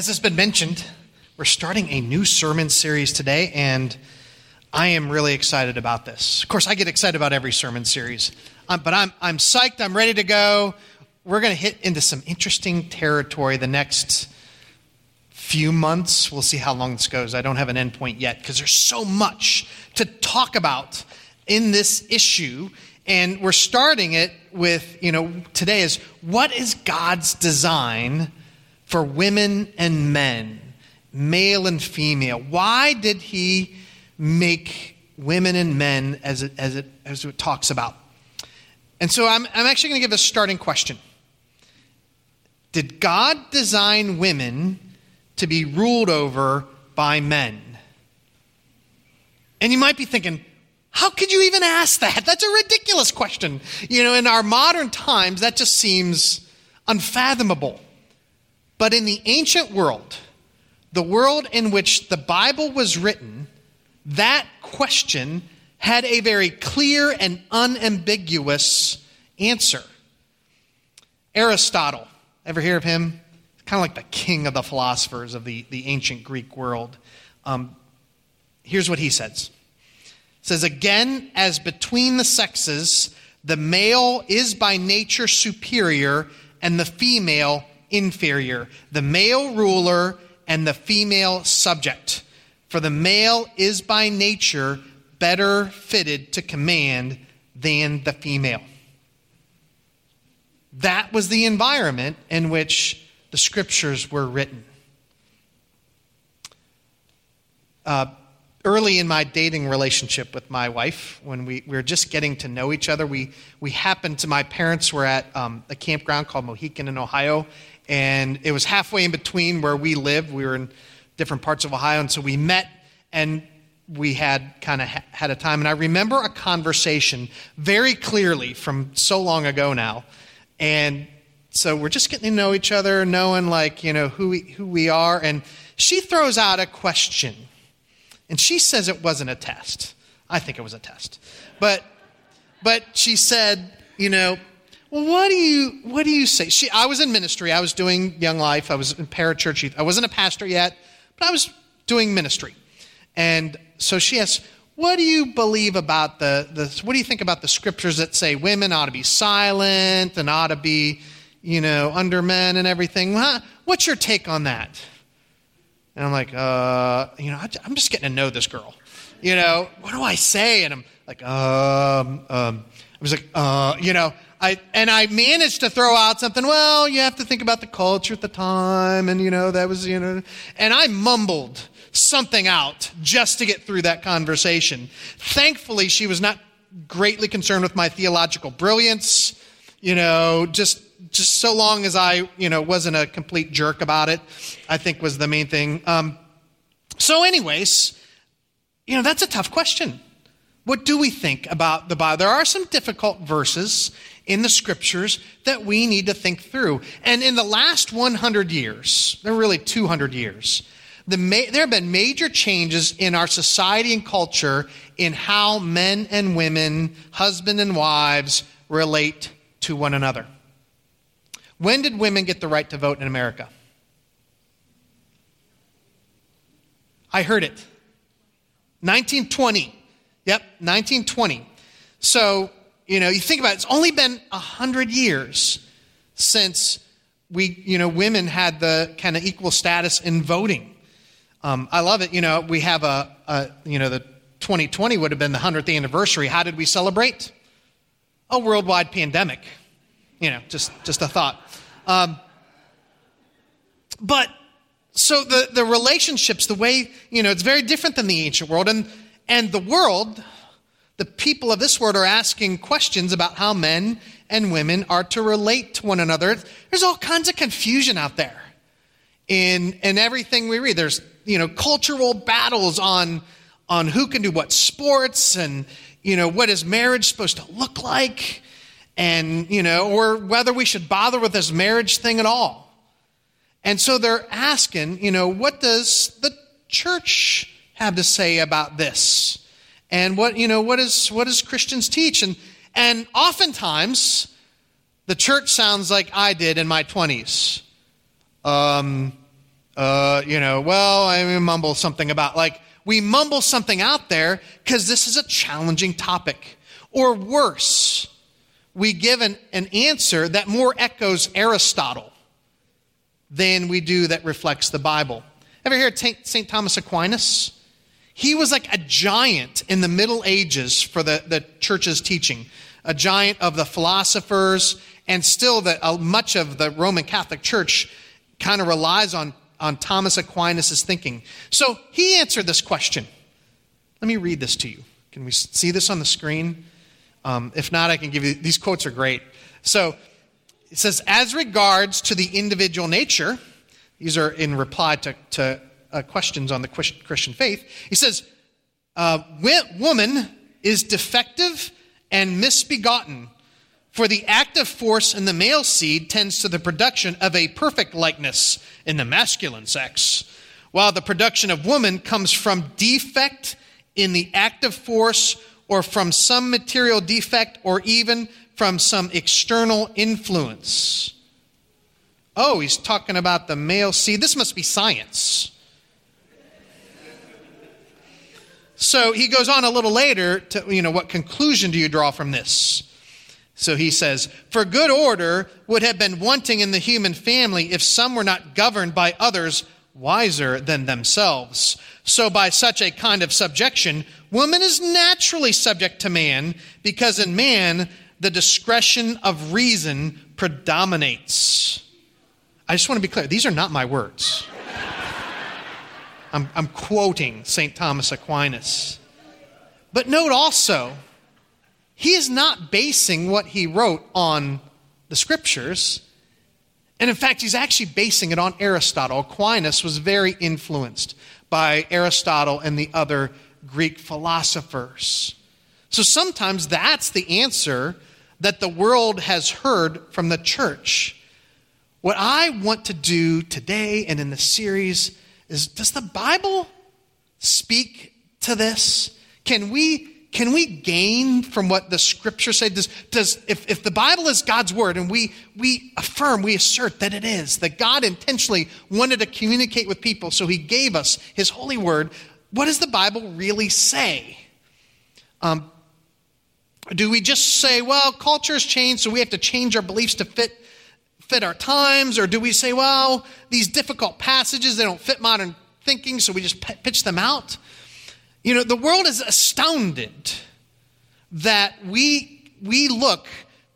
As has been mentioned, we're starting a new sermon series today, and I am really excited about this. Of course, I get excited about every sermon series, um, but I'm, I'm psyched, I'm ready to go. We're going to hit into some interesting territory the next few months. We'll see how long this goes. I don't have an endpoint yet because there's so much to talk about in this issue. And we're starting it with, you know, today is what is God's design for women and men, male and female? Why did he make women and men as it, as it, as it talks about? And so I'm, I'm actually going to give a starting question. Did God design women to be ruled over by men? And you might be thinking, how could you even ask that? That's a ridiculous question. You know, in our modern times, that just seems unfathomable. But in the ancient world, the world in which the Bible was written, that question had a very clear and unambiguous answer. Aristotle, ever hear of him? Kind of like the king of the philosophers of the, the ancient Greek world. Um, here's what he says says, Again, as between the sexes, the male is by nature superior and the female inferior, the male ruler and the female subject. For the male is by nature better fitted to command than the female. That was the environment in which the scriptures were written. Uh, early in my dating relationship with my wife, when we, we were just getting to know each other, we, we happened to, my parents were at um, a campground called Mohican in Ohio, and it was halfway in between where we lived. We were in different parts of Ohio, and so we met and we had kind of ha- had a time. And I remember a conversation very clearly from so long ago now. And so we're just getting to know each other, knowing like, you know, who we, who we are. And she throws out a question and she says it wasn't a test. I think it was a test. But, but she said, you know, what do you, what do you say? She, I was in ministry. I was doing Young Life. I was in parachurch. I wasn't a pastor yet, but I was doing ministry. And so she asks, what do you believe about the, the what do you think about the scriptures that say women ought to be silent and ought to be, you know, under men and everything? Huh? What's your take on that? And I'm like, uh, you know, I'm just getting to know this girl. You know, what do I say? And I'm like, um, um, I was like, uh, you know, I, and I managed to throw out something, well, you have to think about the culture at the time. And, you know, that was, you know, and I mumbled something out just to get through that conversation. Thankfully, she was not greatly concerned with my theological brilliance. You know, just just so long as I, you know, wasn't a complete jerk about it, I think was the main thing. Um, so, anyways, you know, that's a tough question. What do we think about the Bible? There are some difficult verses in the scriptures that we need to think through. And in the last 100 years, there are really 200 years, the ma- there have been major changes in our society and culture in how men and women, husband and wives, relate to one another. When did women get the right to vote in America? I heard it. 1920. Yep, 1920. So, you know, you think about it, it's only been 100 years since we, you know, women had the kind of equal status in voting. Um, I love it. You know, we have a, a, you know, the 2020 would have been the 100th anniversary. How did we celebrate? A worldwide pandemic. You know, just, just a thought. Um, but so the, the relationships, the way, you know, it's very different than the ancient world. And, and the world, the people of this world are asking questions about how men and women are to relate to one another. There's all kinds of confusion out there in, in everything we read. There's, you know, cultural battles on, on who can do what sports and, you know, what is marriage supposed to look like and, you know, or whether we should bother with this marriage thing at all. And so they're asking, you know, what does the church have to say about this? And what, you know, what is what does Christians teach? And and oftentimes the church sounds like I did in my 20s. Um, uh, you know, well, I mumble something about, like, we mumble something out there because this is a challenging topic. Or worse, we give an, an answer that more echoes Aristotle than we do that reflects the Bible. Ever hear St. Thomas Aquinas? He was like a giant in the Middle Ages for the, the church's teaching, a giant of the philosophers, and still the, uh, much of the Roman Catholic Church kind of relies on, on Thomas Aquinas' thinking. So he answered this question. Let me read this to you. Can we see this on the screen? Um, if not, I can give you these quotes are great. So it says, as regards to the individual nature, these are in reply to, to uh, questions on the Christian faith. He says, uh, woman is defective and misbegotten, for the active force in the male seed tends to the production of a perfect likeness in the masculine sex, while the production of woman comes from defect in the active force or from some material defect or even from some external influence. Oh, he's talking about the male seed. This must be science. So he goes on a little later to, you know, what conclusion do you draw from this? So he says, For good order would have been wanting in the human family if some were not governed by others wiser than themselves. So, by such a kind of subjection, woman is naturally subject to man, because in man the discretion of reason predominates. I just want to be clear these are not my words. I'm, I'm quoting St. Thomas Aquinas. But note also, he is not basing what he wrote on the scriptures. And in fact, he's actually basing it on Aristotle. Aquinas was very influenced by Aristotle and the other Greek philosophers. So sometimes that's the answer that the world has heard from the church. What I want to do today and in the series is does the Bible speak to this? Can we can we gain from what the scripture say? Does, does if, if the Bible is God's word and we, we affirm, we assert that it is, that God intentionally wanted to communicate with people, so he gave us his holy word, what does the Bible really say? Um, do we just say, well, culture has changed, so we have to change our beliefs to fit, fit our times? Or do we say, well, these difficult passages, they don't fit modern thinking, so we just pitch them out? You know, the world is astounded that we, we look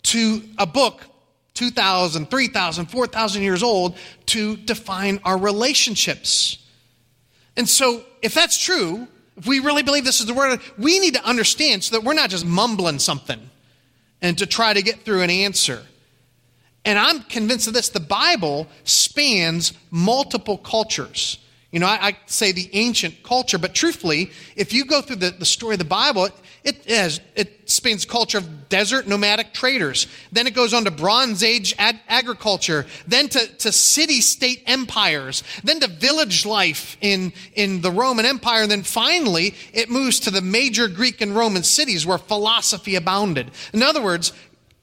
to a book 2,000, 3,000, 4,000 years old to define our relationships. And so, if that's true, if we really believe this is the word, we need to understand so that we're not just mumbling something and to try to get through an answer. And I'm convinced of this the Bible spans multiple cultures. You know, I, I, say the ancient culture, but truthfully, if you go through the, the story of the Bible, it, it, has, it spans culture of desert nomadic traders. Then it goes on to Bronze Age ag- agriculture, then to, to city state empires, then to village life in, in the Roman Empire, and then finally it moves to the major Greek and Roman cities where philosophy abounded. In other words,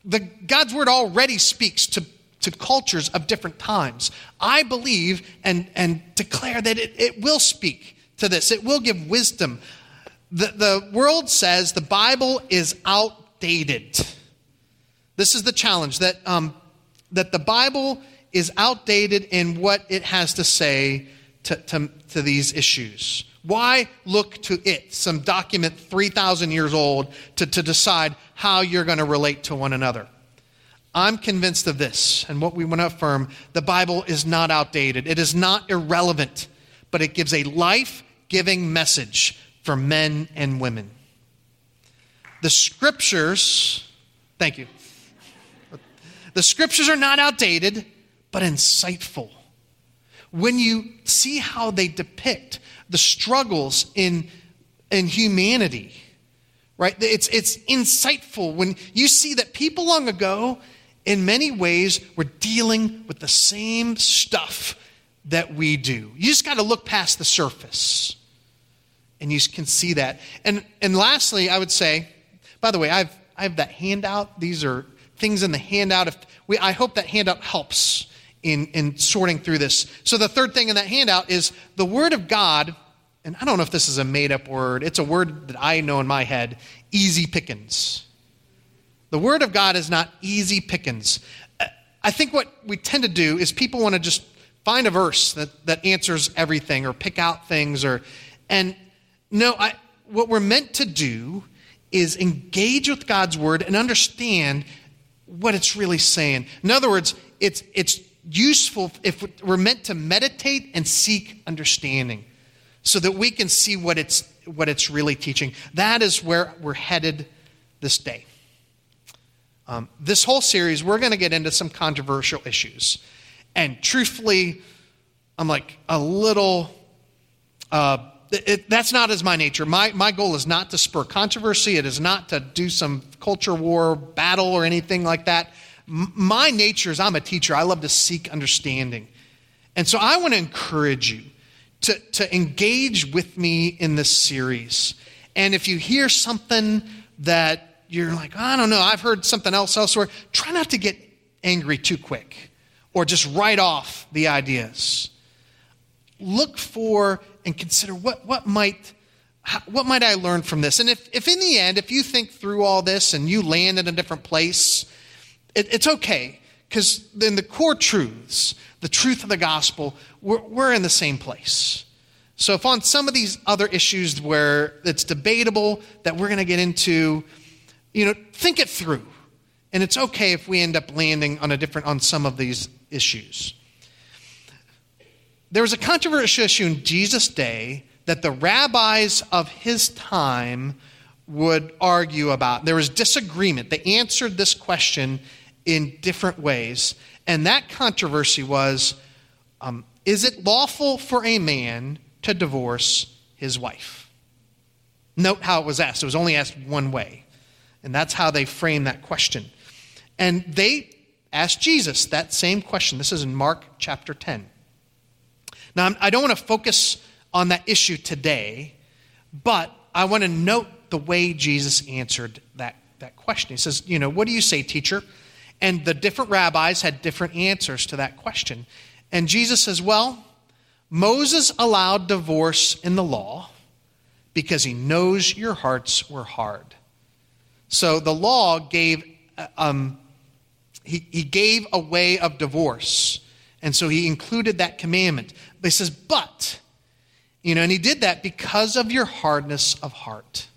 the, God's word already speaks to to cultures of different times. I believe and, and declare that it, it will speak to this, it will give wisdom. The, the world says the Bible is outdated. This is the challenge that, um, that the Bible is outdated in what it has to say to, to, to these issues. Why look to it, some document 3,000 years old, to, to decide how you're going to relate to one another? I'm convinced of this, and what we want to affirm the Bible is not outdated. It is not irrelevant, but it gives a life giving message for men and women. The scriptures, thank you. The scriptures are not outdated, but insightful. When you see how they depict the struggles in, in humanity, right? It's, it's insightful when you see that people long ago in many ways, we're dealing with the same stuff that we do. You just got to look past the surface and you can see that. And, and lastly, I would say, by the way, I've, I have that handout. These are things in the handout. If we, I hope that handout helps in, in sorting through this. So, the third thing in that handout is the Word of God, and I don't know if this is a made up word, it's a word that I know in my head easy pickings. The Word of God is not easy pickings. I think what we tend to do is people want to just find a verse that, that answers everything or pick out things or and no I, what we're meant to do is engage with god's word and understand what it's really saying in other words it's it's useful if we're meant to meditate and seek understanding so that we can see what it's what it's really teaching that is where we're headed this day um, this whole series, we're going to get into some controversial issues. And truthfully, I'm like a little, uh, it, that's not as my nature. My, my goal is not to spur controversy, it is not to do some culture war battle or anything like that. My nature is I'm a teacher, I love to seek understanding. And so I want to encourage you to, to engage with me in this series. And if you hear something that you're like, I don't know, I've heard something else elsewhere. Try not to get angry too quick or just write off the ideas. Look for and consider what, what might what might I learn from this? And if, if in the end, if you think through all this and you land in a different place, it, it's okay. Because then the core truths, the truth of the gospel, we're, we're in the same place. So if on some of these other issues where it's debatable that we're going to get into, you know, think it through. And it's okay if we end up landing on a different on some of these issues. There was a controversial issue in Jesus' day that the rabbis of his time would argue about. There was disagreement. They answered this question in different ways. And that controversy was um, is it lawful for a man to divorce his wife? Note how it was asked. It was only asked one way. And that's how they frame that question. And they asked Jesus that same question. This is in Mark chapter 10. Now, I don't want to focus on that issue today, but I want to note the way Jesus answered that, that question. He says, You know, what do you say, teacher? And the different rabbis had different answers to that question. And Jesus says, Well, Moses allowed divorce in the law because he knows your hearts were hard. So the law gave, uh, um, he, he gave a way of divorce. And so he included that commandment. But he says, but, you know, and he did that because of your hardness of heart.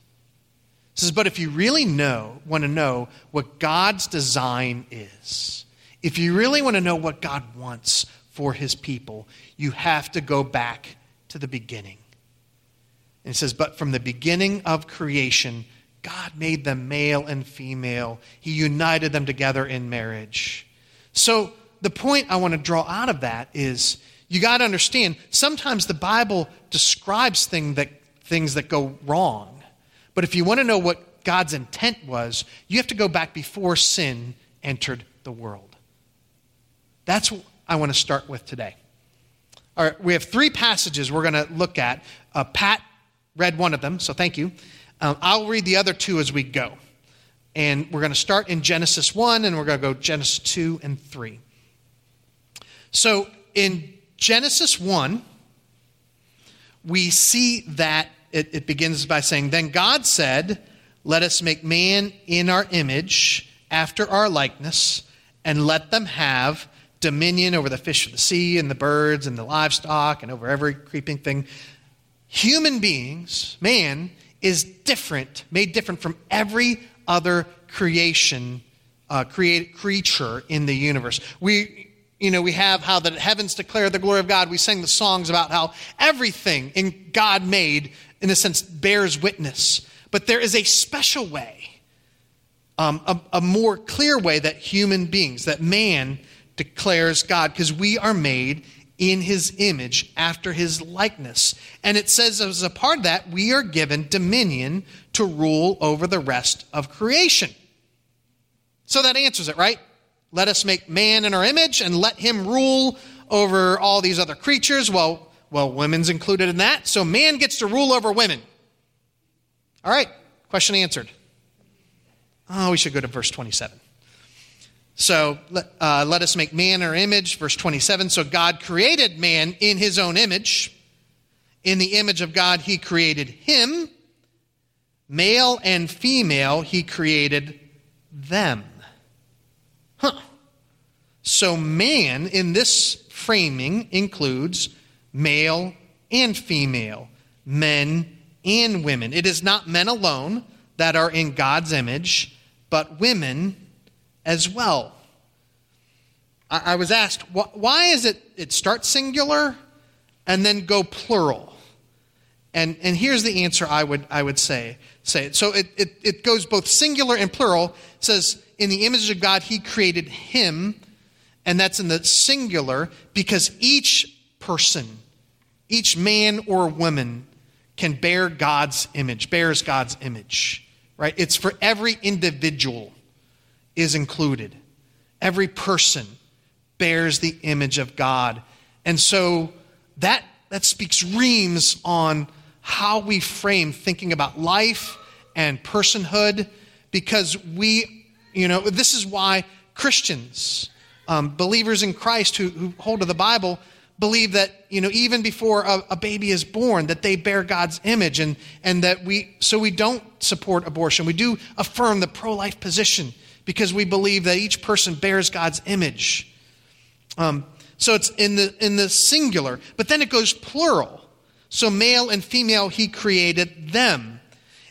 He says, but if you really know, want to know what God's design is, if you really want to know what God wants for his people, you have to go back to the beginning. And it says, but from the beginning of creation, God made them male and female. He united them together in marriage. So, the point I want to draw out of that is you got to understand sometimes the Bible describes thing that, things that go wrong. But if you want to know what God's intent was, you have to go back before sin entered the world. That's what I want to start with today. All right, we have three passages we're going to look at. Uh, Pat read one of them, so thank you. Um, I'll read the other two as we go. And we're going to start in Genesis 1 and we're going to go Genesis 2 and 3. So in Genesis 1, we see that it, it begins by saying, Then God said, Let us make man in our image, after our likeness, and let them have dominion over the fish of the sea and the birds and the livestock and over every creeping thing. Human beings, man, is different, made different from every other creation, uh, create, creature in the universe. We, you know, we have how the heavens declare the glory of God. We sing the songs about how everything in God made, in a sense, bears witness. But there is a special way, um, a, a more clear way that human beings, that man declares God, because we are made in his image after his likeness. And it says, as a part of that, we are given dominion to rule over the rest of creation. So that answers it, right? Let us make man in our image and let him rule over all these other creatures. Well, well, women's included in that. So man gets to rule over women. All right, question answered. Oh, we should go to verse 27. So uh, let us make man our image, verse 27. So God created man in his own image. In the image of God, he created him. Male and female, he created them. Huh. So man in this framing includes male and female, men and women. It is not men alone that are in God's image, but women as well. I, I was asked, wh- why is it it starts singular and then go plural? And, and here's the answer I would, I would say. say it. So it, it, it goes both singular and plural. It says, in the image of God, he created him. And that's in the singular because each person, each man or woman can bear God's image, bears God's image, right? It's for every individual is included. Every person bears the image of God. And so that, that speaks reams on how we frame thinking about life and personhood because we, you know, this is why Christians, um, believers in Christ who, who hold to the Bible, believe that you know even before a, a, baby is born that they bear god's image and and that we so we don't support abortion. We do affirm the pro-life position because we believe that each person bears god's image. Um, so it's in the in the singular but then it goes plural. So male and female he created them.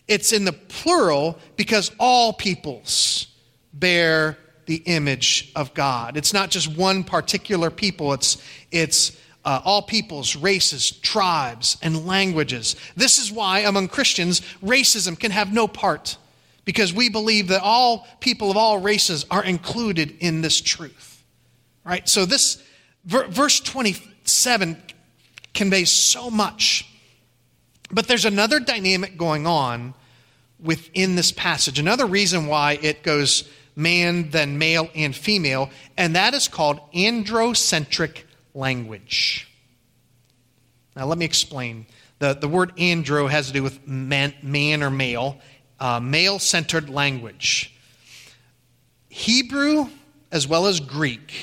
It's in the plural because all peoples bear the image of God. It's not just one particular people, it's, it's uh, all peoples, races, tribes, and languages. This is why among Christians, racism can have no part, because we believe that all people of all races are included in this truth. Right? So, this verse 27 conveys so much. But there's another dynamic going on within this passage. Another reason why it goes man, then male and female, and that is called androcentric language. Now, let me explain. The, the word andro has to do with man, man or male, uh, male centered language. Hebrew as well as Greek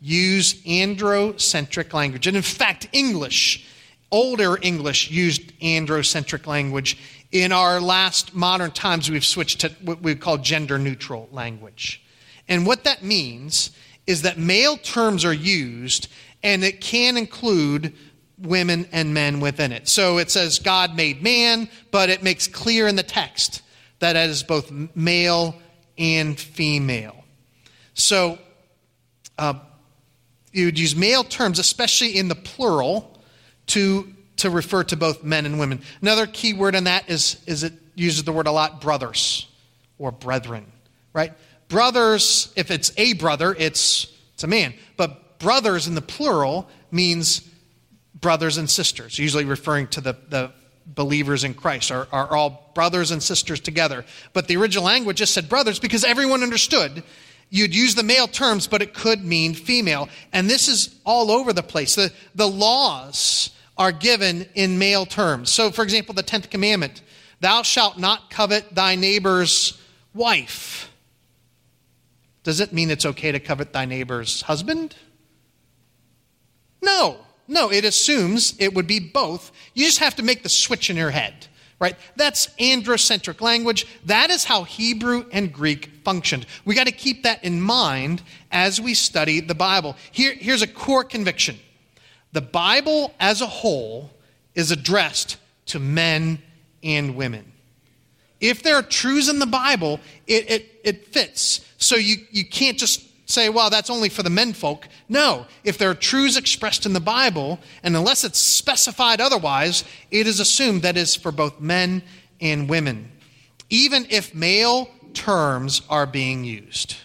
use androcentric language. And in fact, English, older English, used androcentric language in our last modern times, we've switched to what we call gender neutral language. And what that means is that male terms are used and it can include women and men within it. So it says God made man, but it makes clear in the text that it is both male and female. So uh, you would use male terms, especially in the plural, to to refer to both men and women. Another key word in that is, is it uses the word a lot brothers or brethren, right? Brothers, if it's a brother, it's, it's a man. But brothers in the plural means brothers and sisters, usually referring to the, the believers in Christ, are, are all brothers and sisters together. But the original language just said brothers because everyone understood you'd use the male terms, but it could mean female. And this is all over the place. The, the laws are given in male terms. So, for example, the 10th commandment Thou shalt not covet thy neighbor's wife. Does it mean it's okay to covet thy neighbor's husband? No, no, it assumes it would be both. You just have to make the switch in your head, right? That's androcentric language. That is how Hebrew and Greek functioned. We got to keep that in mind as we study the Bible. Here, here's a core conviction the Bible as a whole is addressed to men and women. If there are truths in the Bible, it, it, it fits. So you, you can't just say, well, that's only for the men folk. No, if there are truths expressed in the Bible, and unless it's specified otherwise, it is assumed that is for both men and women, even if male terms are being used.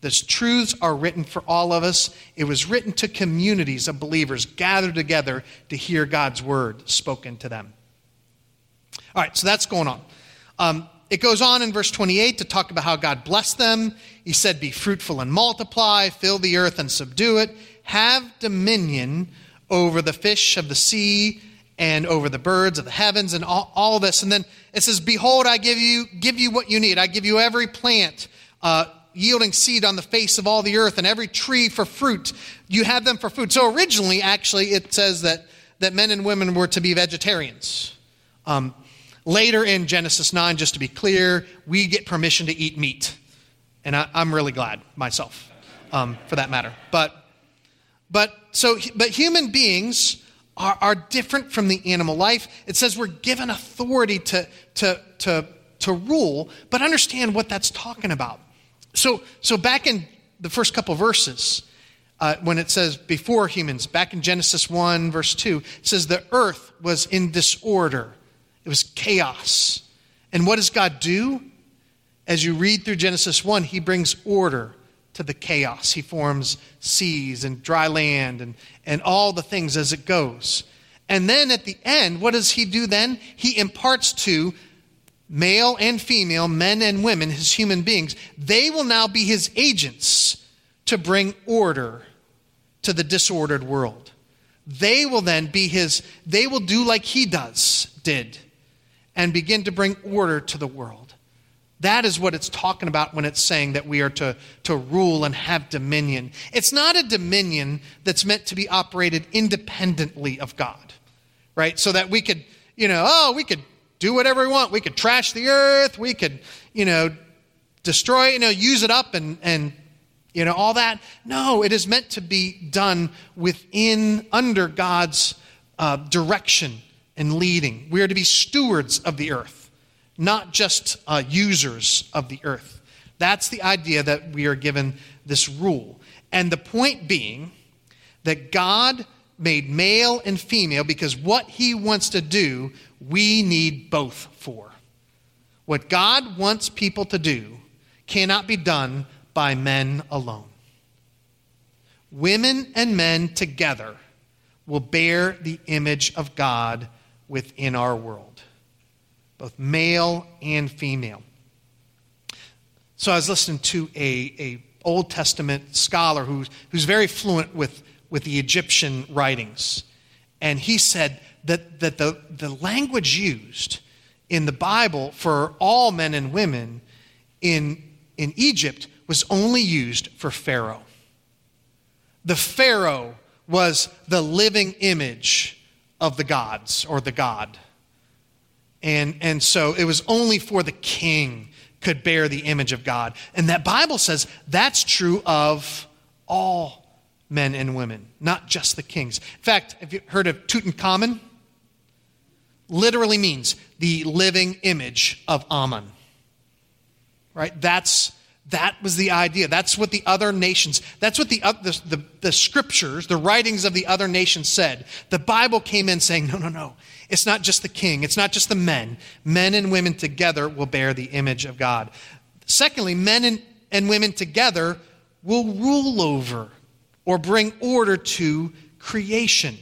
The truths are written for all of us. It was written to communities of believers gathered together to hear God's word spoken to them. All right, so that's going on. Um, it goes on in verse 28 to talk about how God blessed them. He said, Be fruitful and multiply, fill the earth and subdue it, have dominion over the fish of the sea and over the birds of the heavens and all, all this. And then it says, Behold, I give you, give you what you need. I give you every plant. Uh, yielding seed on the face of all the earth, and every tree for fruit. You have them for food. So originally, actually, it says that, that men and women were to be vegetarians. Um, later in Genesis 9, just to be clear, we get permission to eat meat. And I, am really glad myself, um, for that matter. But, but, so, but human beings are, are different from the animal life. It says we're given authority to, to, to, to rule, but understand what that's talking about. So, so back in the first couple verses, uh, when it says before humans, back in Genesis 1, verse 2, it says the earth was in disorder, it was chaos. And what does God do? As you read through Genesis 1, he brings order to the chaos. He forms seas and dry land and, and all the things as it goes. And then at the end, what does he do then? He imparts to male and female, men and women, his human beings, they will now be his agents to bring order to the disordered world. They will then be his, they will do like he does, did, and begin to bring order to the world. That is what it's talking about when it's saying that we are to, to rule and have dominion. It's not a dominion that's meant to be operated independently of God, right? So that we could, you know, oh, we could do whatever we want. We could trash the earth. We could, you know, destroy, you know, use it up and, and you know, all that. No, it is meant to be done within, under God's uh, direction and leading. We are to be stewards of the earth not just uh, users of the earth. That's the idea that we are given this rule. And the point being that God made male and female because what he wants to do, we need both for. What God wants people to do cannot be done by men alone. Women and men together will bear the image of God within our world both male and female. So I was listening to a, a Old Testament scholar who's, who's very fluent with, with the Egyptian writings. And he said that, that the, the language used in the Bible for all men and women in, in Egypt was only used for Pharaoh. The Pharaoh was the living image of the gods or the God. And, and so it was only for the king could bear the image of God. And that Bible says that's true of all men and women, not just the kings. In fact, have you heard of Tutankhamun? Literally means the living image of Amun. Right? That's that was the idea. That's what the other nations, that's what the, uh, the, the, the, scriptures, the writings of the other nations said. The Bible came in saying, no, no, no. It's not just the king, it's not just the men. Men and women together will bear the image of God. Secondly, men and, and women together will rule over or bring order to creation.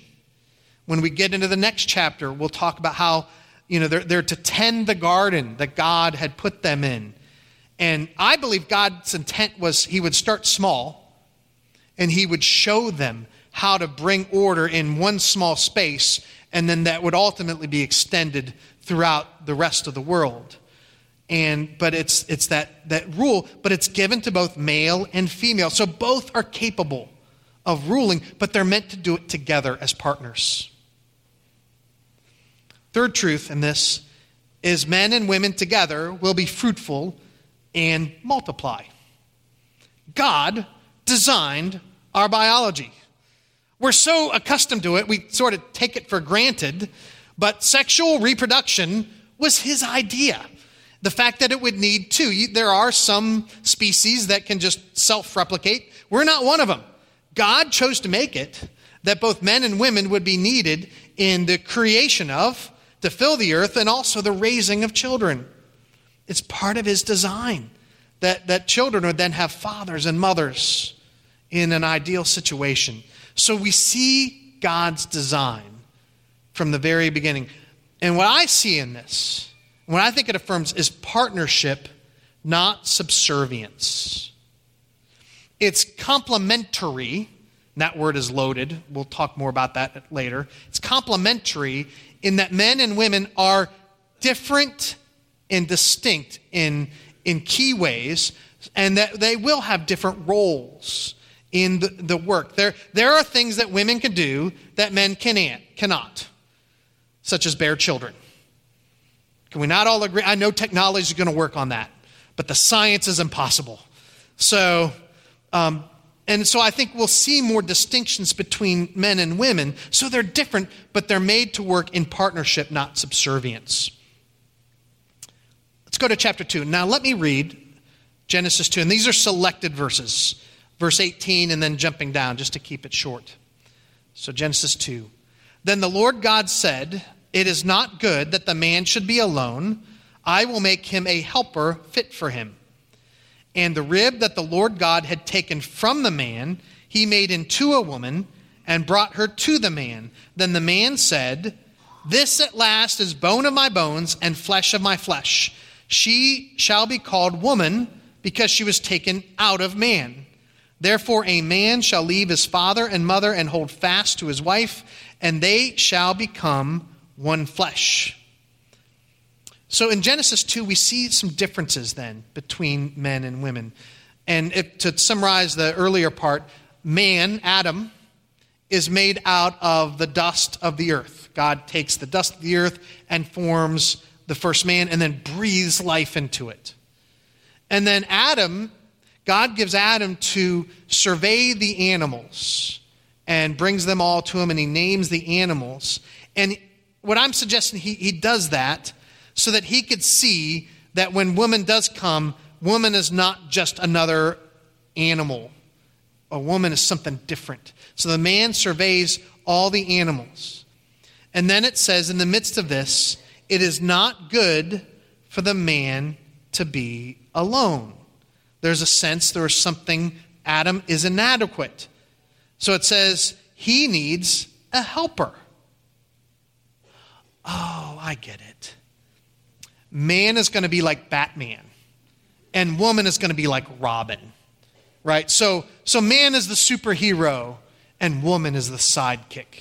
When we get into the next chapter, we'll talk about how you know, they're, they're to tend the garden that God had put them in and I believe God's intent was he would start small and he would show them how to bring order in one small space, and then that would ultimately be extended throughout the rest of the world. And but it's it's that that rule, but it's given to both male and female. So both are capable of ruling, but they're meant to do it together as partners. Third truth in this is men and women together will be fruitful and multiply. God designed our biology. We're so accustomed to it, we sort of take it for granted, but sexual reproduction was his idea. The fact that it would need two. There are some species that can just self replicate. We're not one of them. God chose to make it that both men and women would be needed in the creation of, to fill the earth, and also the raising of children. It's part of his design that, that children would then have fathers and mothers in an ideal situation. So we see God's design from the very beginning. And what I see in this, what I think it affirms, is partnership, not subservience. It's complementary. That word is loaded. We'll talk more about that later. It's complementary in that men and women are different and distinct in, in key ways and that they will have different roles in the, the work. There, there are things that women can do that men can, cannot, such as bear children. Can we not all agree? I know technology is going to work on that, but the science is impossible. So, um, and so I think we'll see more distinctions between men and women. So they're different, but they're made to work in partnership, not subservience. Let's go to chapter 2. Now, let me read Genesis 2. And these are selected verses, verse 18, and then jumping down just to keep it short. So, Genesis 2. Then the Lord God said, It is not good that the man should be alone. I will make him a helper fit for him. And the rib that the Lord God had taken from the man, he made into a woman and brought her to the man. Then the man said, This at last is bone of my bones and flesh of my flesh. She shall be called woman because she was taken out of man. Therefore, a man shall leave his father and mother and hold fast to his wife, and they shall become one flesh. So in Genesis 2, we see some differences then between men and women. And if, to summarize the earlier part, man, Adam, is made out of the dust of the earth. God takes the dust of the earth and forms the first man and then breathes life into it. And then Adam, God gives Adam to survey the animals and brings them all to him and he names the animals. And what I'm suggesting, he, he does that so that he could see that when woman does come, woman is not just another animal. A woman is something different. So the man surveys all the animals. And then it says, in the midst of this, it is not good for the man to be alone. There's a sense there is something, Adam is inadequate. So it says he needs a helper. Oh, I get it man is going to be like Batman, and woman is going to be like Robin, right? So, so man is the superhero, and woman is the sidekick.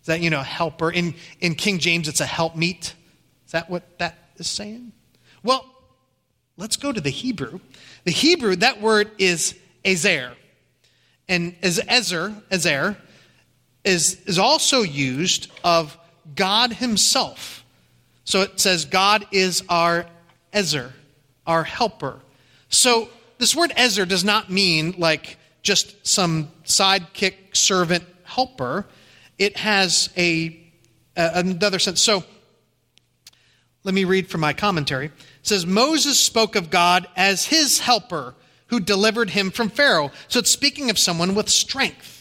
Is that, you know, helper? In, in King James, it's a helpmeet. That what that is saying? Well, let's go to the Hebrew. The Hebrew, that word is ezer. And as ezer, ezer, is, is also used of God Himself. So it says, God is our Ezer, our helper. So this word Ezer does not mean like just some sidekick, servant, helper. It has a, a another sense. So let me read from my commentary. It says, Moses spoke of God as his helper who delivered him from Pharaoh. So it's speaking of someone with strength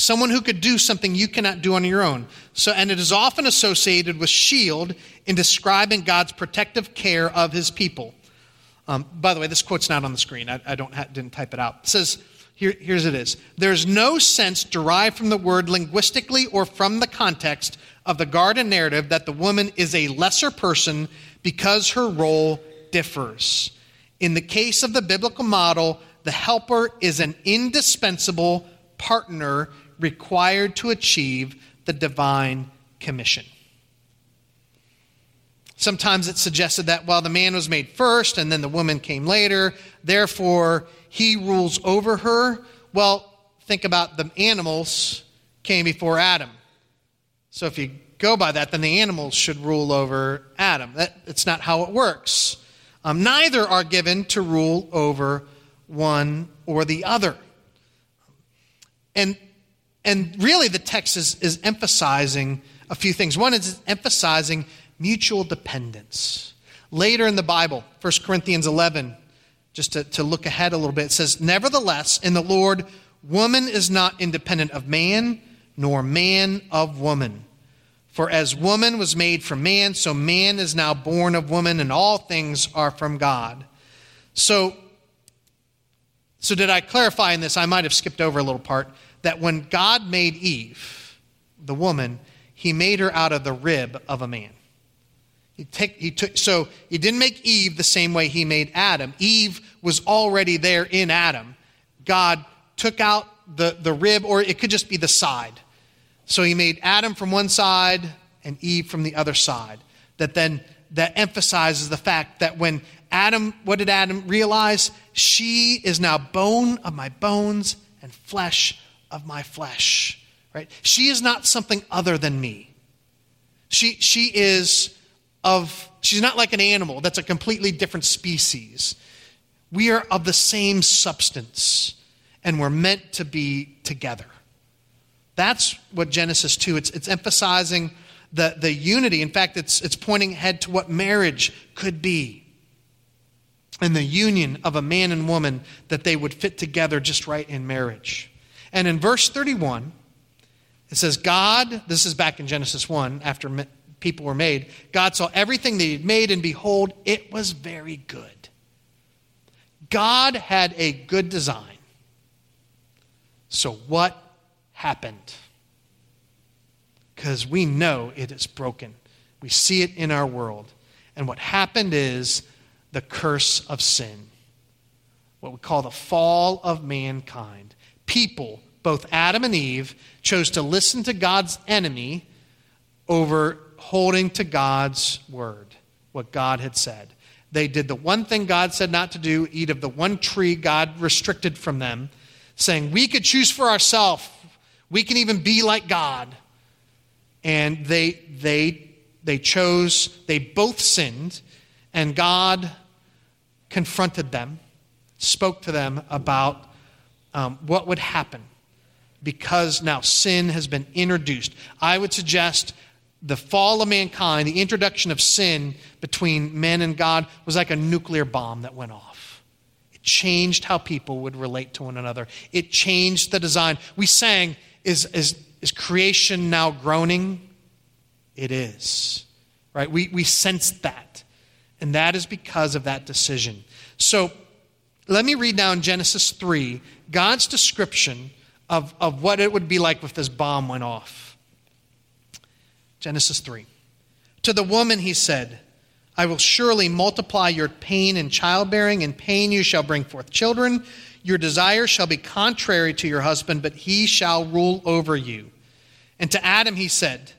someone who could do something you cannot do on your own. So, and it is often associated with shield in describing God's protective care of his people. Um, by the way, this quote's not on the screen. I, I don't ha- didn't type it out. It says, here, here's it is. There's no sense derived from the word linguistically or from the context of the garden narrative that the woman is a lesser person because her role differs. In the case of the biblical model, the helper is an indispensable partner required to achieve the divine commission. Sometimes it's suggested that while the man was made first and then the woman came later, therefore he rules over her. Well, think about the animals came before Adam. So if you go by that, then the animals should rule over Adam. That, that's not how it works. Um, neither are given to rule over one or the other. And, and really, the text is, is emphasizing a few things. One is emphasizing mutual dependence. Later in the Bible, 1 Corinthians 11, just to, to look ahead a little bit, it says, Nevertheless, in the Lord, woman is not independent of man, nor man of woman. For as woman was made from man, so man is now born of woman, and all things are from God. So so, did I clarify in this? I might have skipped over a little part that when God made Eve, the woman, he made her out of the rib of a man. He, take, he took, so he didn't make Eve the same way he made Adam. Eve was already there in Adam. God took out the, the rib, or it could just be the side. So he made Adam from one side and Eve from the other side. That then that emphasizes the fact that when Adam, what did Adam realize? She is now bone of my bones and flesh of my flesh. Right? She is not something other than me. She, she is of, she's not like an animal that's a completely different species. We are of the same substance, and we're meant to be together. That's what Genesis 2, it's, it's emphasizing the, the unity. In fact, it's, it's pointing ahead to what marriage could be and the union of a man and woman that they would fit together just right in marriage. And in verse 31, it says, God, this is back in Genesis 1, after people were made, God saw everything that He had made, and behold, it was very good. God had a good design. So what happened? Because we know it is broken. We see it in our world. And what happened is the curse of sin, what we call the fall of mankind. People, both Adam and Eve, chose to listen to God's enemy over holding to God's word, what God had said. They did the one thing God said not to do, eat of the one tree God restricted from them, saying, We could choose for ourselves. We can even be like God. And they, they, they chose, they both sinned, and God confronted them, spoke to them about um, what would happen because now sin has been introduced. I would suggest the fall of mankind, the introduction of sin between men and God, was like a nuclear bomb that went off. It changed how people would relate to one another, it changed the design. We sang, Is, is, is creation now groaning? It is. Right? We, we sensed that. And that is because of that decision. So let me read now in Genesis 3 God's description of, of what it would be like if this bomb went off. Genesis 3. To the woman he said, I will surely multiply your pain in childbearing. In pain you shall bring forth children. Your desire shall be contrary to your husband, but he shall rule over you. And to Adam he said,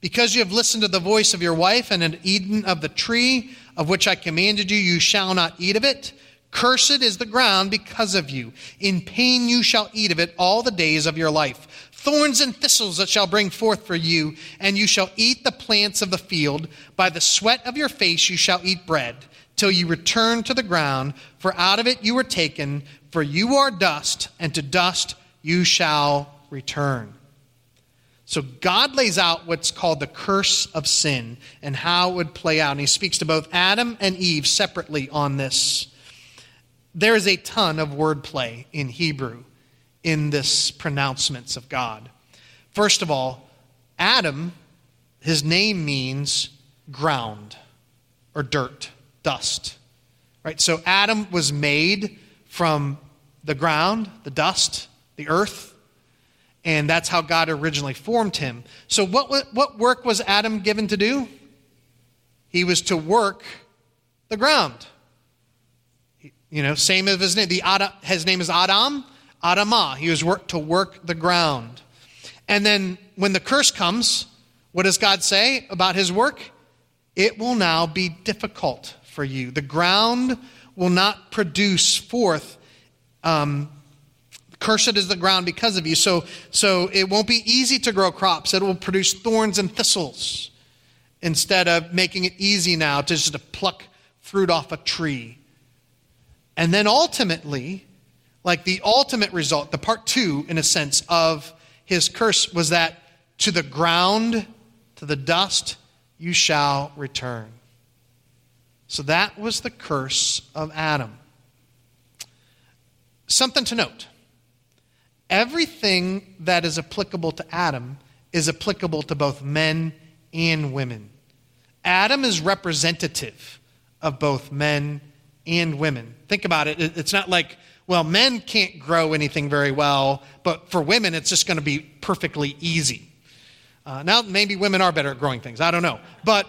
Because you have listened to the voice of your wife and had eaten of the tree of which I commanded you, you shall not eat of it. Cursed is the ground because of you. In pain you shall eat of it all the days of your life. Thorns and thistles it shall bring forth for you, and you shall eat the plants of the field. By the sweat of your face you shall eat bread, till you return to the ground, for out of it you were taken, for you are dust, and to dust you shall return. So God lays out what's called the curse of sin and how it would play out. And he speaks to both Adam and Eve separately on this. There is a ton of wordplay in Hebrew in this pronouncements of God. First of all, Adam, his name means ground or dirt, dust. Right? So Adam was made from the ground, the dust, the earth and that's how God originally formed him. So, what, what work was Adam given to do? He was to work the ground. You know, same as his name. The his name is Adam, Adamah. He was work, to work the ground. And then when the curse comes, what does God say about his work? It will now be difficult for you. The ground will not produce forth um, Cursed is the ground because of you. So, so it won't be easy to grow crops. It will produce thorns and thistles instead of making it easy now to just to pluck fruit off a tree. And then ultimately, like the ultimate result, the part two, in a sense, of his curse was that to the ground, to the dust, you shall return. So that was the curse of Adam. Something to note everything that is applicable to Adam is applicable to both men and women. Adam is representative of both men and women. Think about it. It's not like, well, men can't grow anything very well, but for women, it's just going to be perfectly easy. Uh, now, maybe women are better at growing things. I don't know. But,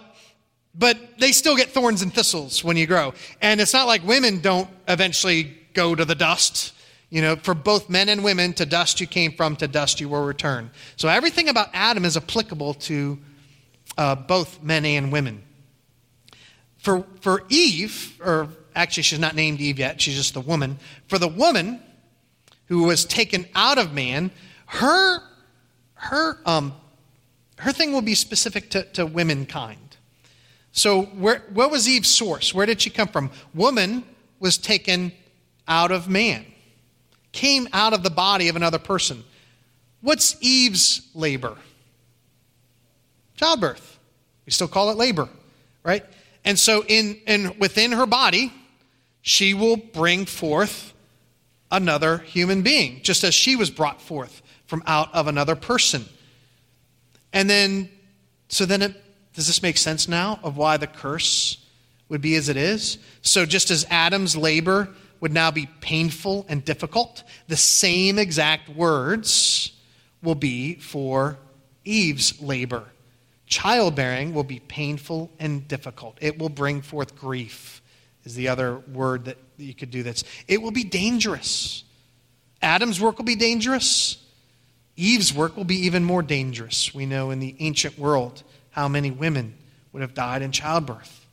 but they still get thorns and thistles when you grow. And it's not like women don't eventually go to the dust you know, for both men and women, to dust you came from, to dust you will return. So everything about Adam is applicable to uh, both men and women. For, for Eve, or actually, she's not named Eve yet, she's just the woman. For the woman who was taken out of man, her, her, um, her thing will be specific to, to womankind. So, where, what was Eve's source? Where did she come from? Woman was taken out of man, came out of the body of another person. What's Eve's labor? Childbirth. We still call it labor, right? And so, in, in within her body, she will bring forth another human being, just as she was brought forth from out of another person. And then, so then it does this make sense now of why the curse would be as it is? So, just as Adam's labor would now be painful and difficult, the same exact words will be for Eve's labor. Childbearing will be painful and difficult. It will bring forth grief, is the other word that you could do this. It will be dangerous. Adam's work will be dangerous. Eve's work will be even more dangerous, we know, in the ancient world how many women would have died in childbirth.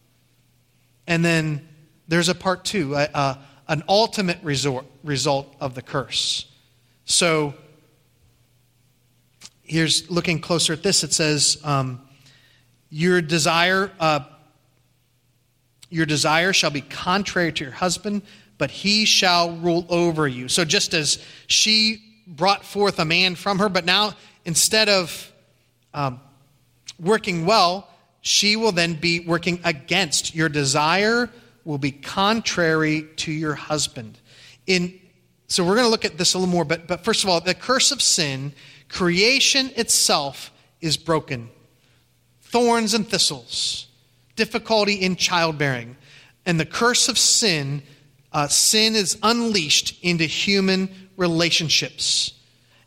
And then there's a part two, a, a, an ultimate resort, result of the curse. So here's looking closer at this. It says, um, "Your desire, uh, your desire shall be contrary to your husband, but he shall rule over you." So just as she brought forth a man from her, but now instead of um, working well, she will then be working against. Your desire will be contrary to your husband. In, so we're going to look at this a little more, but, but first of all, the curse of sin, creation itself is broken. Thorns and thistles, difficulty in childbearing. And the curse of sin, uh, sin is unleashed into human relationships.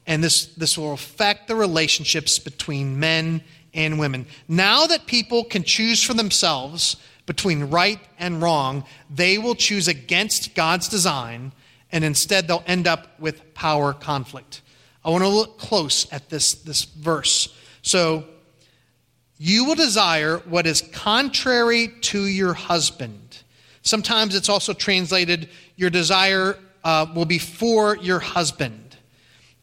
And this, this will affect the relationships between men and women. Now that people can choose for themselves between right and wrong, they will choose against God's design, and instead they'll end up with power conflict. I want to look close at this, this verse. So, you will desire what is contrary to your husband. Sometimes it's also translated, your desire uh, will be for your husband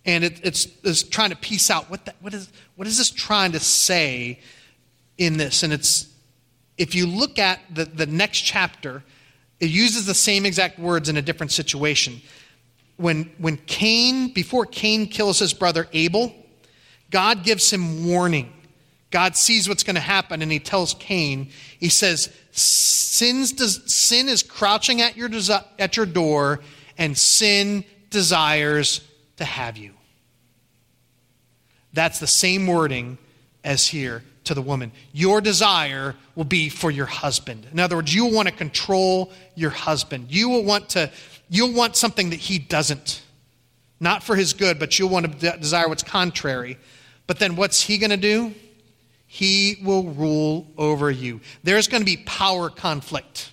and it, it's, it's, trying to piece out what, the, what, is, what is this trying to say in this. And it's, if you look at the, the next chapter, it uses the same exact words in a different situation. When, when Cain, before Cain kills his brother Abel, God gives him warning. God sees what's going to happen and he tells Cain, he says, Sin is crouching at your, at your door, and sin desires to have you. That's the same wording as here to the woman. Your desire will be for your husband. In other words, you will want to control your husband. You will want to you'll want something that he doesn't. Not for his good, but you'll want to desire what's contrary. But then what's he going to do? He will rule over you. There's going to be power conflict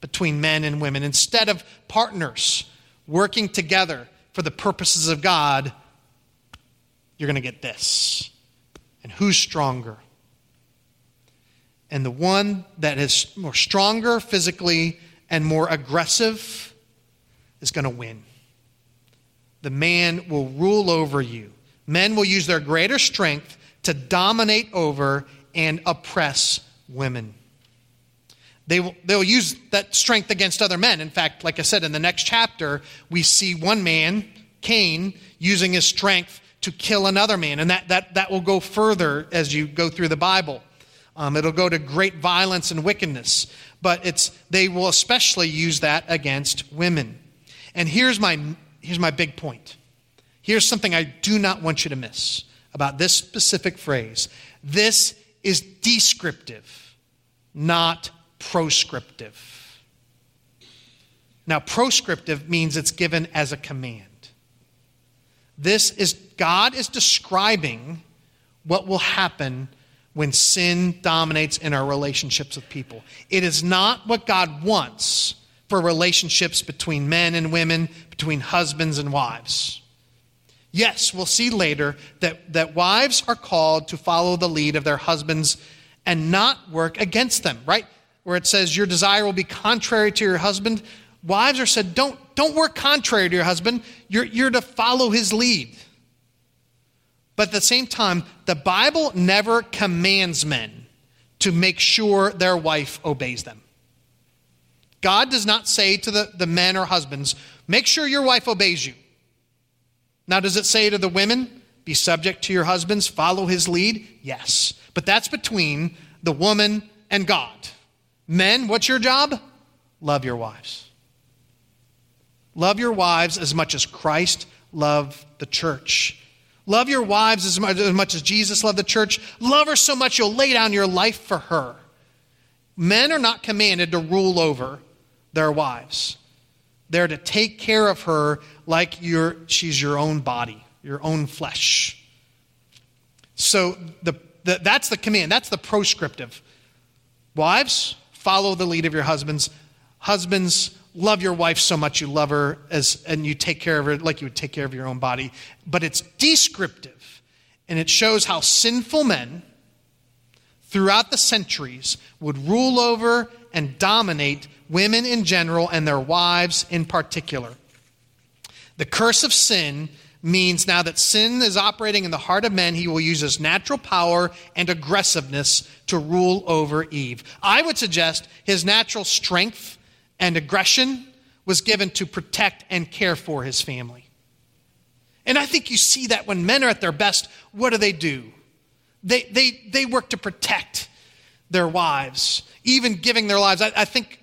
between men and women. Instead of partners working together, for the purposes of God, you're going to get this. And who's stronger? And the one that is more stronger physically and more aggressive is going to win. The man will rule over you. Men will use their greater strength to dominate over and oppress women. They will, they'll use that strength against other men. In fact, like I said, in the next chapter, we see one man, Cain, using his strength to kill another man. And that, that, that will go further as you go through the Bible. Um, it'll go to great violence and wickedness. But it's, they will especially use that against women. And here's my, here's my big point. Here's something I do not want you to miss about this specific phrase. This is descriptive, not proscriptive. Now, proscriptive means it's given as a command. This is God is describing what will happen when sin dominates in our relationships with people. It is not what God wants for relationships between men and women, between husbands and wives. Yes, we'll see later that, that wives are called to follow the lead of their husbands and not work against them, right? Where it says your desire will be contrary to your husband, wives are said, don't, don't work contrary to your husband. You're, you're to follow his lead. But at the same time, the Bible never commands men to make sure their wife obeys them. God does not say to the, the men or husbands, make sure your wife obeys you. Now, does it say to the women, be subject to your husbands, follow his lead? Yes. But that's between the woman and God. Men, what's your job? Love your wives. Love your wives as much as Christ loved the church. Love your wives as much, as much, as Jesus loved the church. Love her so much you'll lay down your life for her. Men are not commanded to rule over their wives. They're to take care of her like you she's your own body, your own flesh. So the, the, that's the command. That's the proscriptive. Wives, follow the lead of your husbands. Husbands, love your wife so much you love her as, and you take care of her like you would take care of your own body. But it's descriptive, and it shows how sinful men throughout the centuries would rule over and dominate women in general and their wives in particular. The curse of sin means now that sin is operating in the heart of men, he will use his natural power and aggressiveness to rule over Eve. I would suggest his natural strength and aggression was given to protect and care for his family. And I think you see that when men are at their best, what do they do? They, they, they work to protect their wives, even giving their lives. I, I think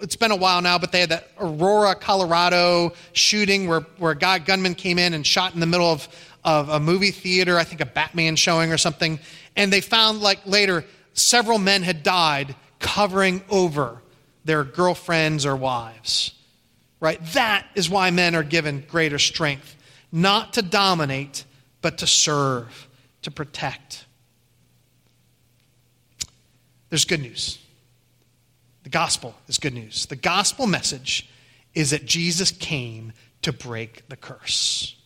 it's been a while now, but they had that Aurora, Colorado shooting where, where a guy, gunman came in and shot in the middle of, of a movie theater, I think a Batman showing or something. And they found, like later, several men had died covering over their girlfriends or wives. Right? That is why men are given greater strength, not to dominate, but to serve, to protect. There's good news. The gospel is good news. The gospel message is that Jesus came to break the curse.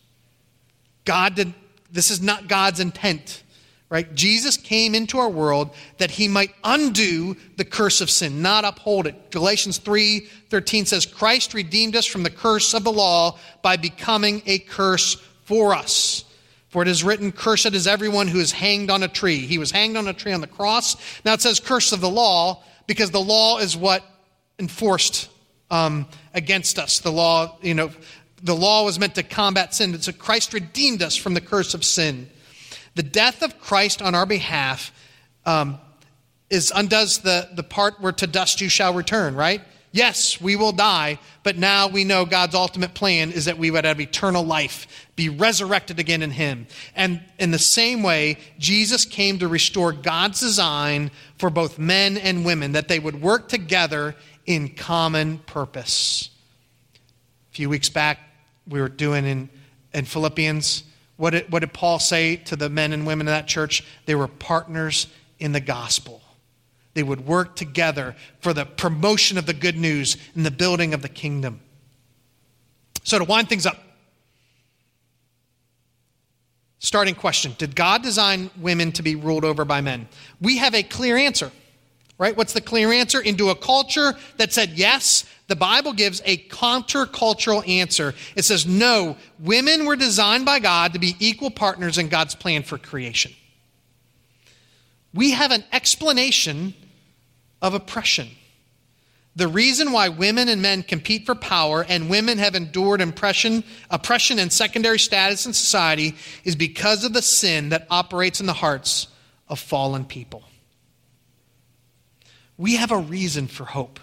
God did this is not God's intent right? Jesus came into our world that he might undo the curse of sin, not uphold it. Galatians 3:13 says Christ redeemed us from the curse of the law by becoming a curse for us. For it is written, Cursed is everyone who is hanged on a tree. He was hanged on a tree on the cross. Now it says curse of the law because the law is what enforced um, against us. The law, you know, the law was meant to combat sin. So Christ redeemed us from the curse of sin. The death of Christ on our behalf um, is undoes the, the part where to dust you shall return, right? Yes, we will die, but now we know God's ultimate plan is that we would have eternal life, be resurrected again in Him. And in the same way, Jesus came to restore God's design for both men and women, that they would work together in common purpose. A few weeks back, we were doing in, in Philippians what did, what did Paul say to the men and women in that church? They were partners in the gospel. They would work together for the promotion of the good news and the building of the kingdom. So, to wind things up, starting question Did God design women to be ruled over by men? We have a clear answer, right? What's the clear answer? Into a culture that said yes, the Bible gives a countercultural answer. It says, no, women were designed by God to be equal partners in God's plan for creation. We have an explanation of oppression. The reason why women and men compete for power and women have endured oppression, oppression and secondary status in society is because of the sin that operates in the hearts of fallen people. We have a reason for hope.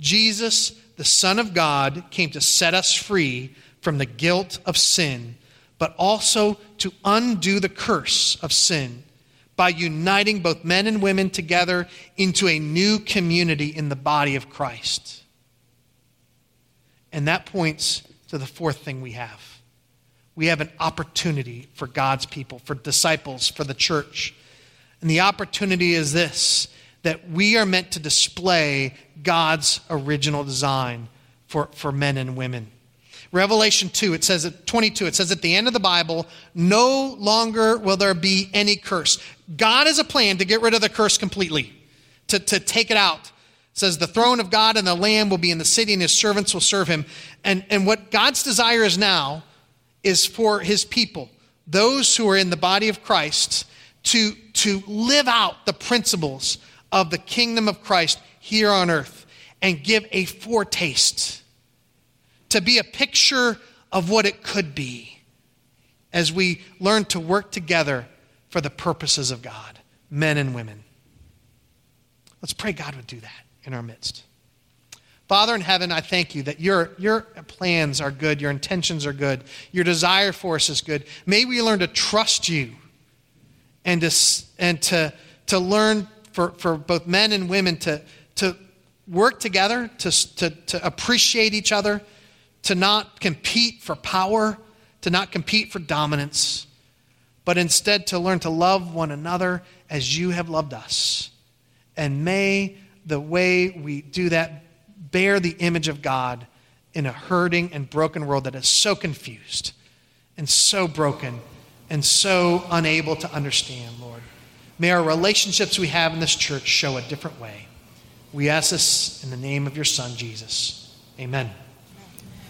Jesus, the Son of God, came to set us free from the guilt of sin, but also to undo the curse of sin by uniting both men and women together into a new community in the body of Christ. And that points to the fourth thing we have. We have an opportunity for God's people, for disciples, for the church. And the opportunity is this that we are meant to display God's original design for, for men and women. Revelation 2, it says at 22, it says at the end of the Bible, no longer will there be any curse. God has a plan to get rid of the curse completely. to, to take it out. It says, The throne of God and the Lamb will be in the city, and his servants will serve him. And, and what God's desire is now is for his people, those who are in the body of Christ, to, to live out the principles of the kingdom of Christ here on earth and give a foretaste, to be a picture of what it could be as we learn to work together for the purposes of God, men and women. Let's pray God would do that in our midst. Father in heaven, I thank you that your, your plans are good, your intentions are good, your desire for us is good. May we learn to trust you and to, and to, to learn for, for both men and women to, to work together, to, to, to appreciate each other, to not compete for power, to not compete for dominance, but instead to learn to love one another as you have loved us. And may the way we do that bear the image of God in a hurting and broken world that is so confused and so broken and so unable to understand, Lord. May our relationships we have in this church show a different way. We ask this in the name of your Son, Jesus. Amen.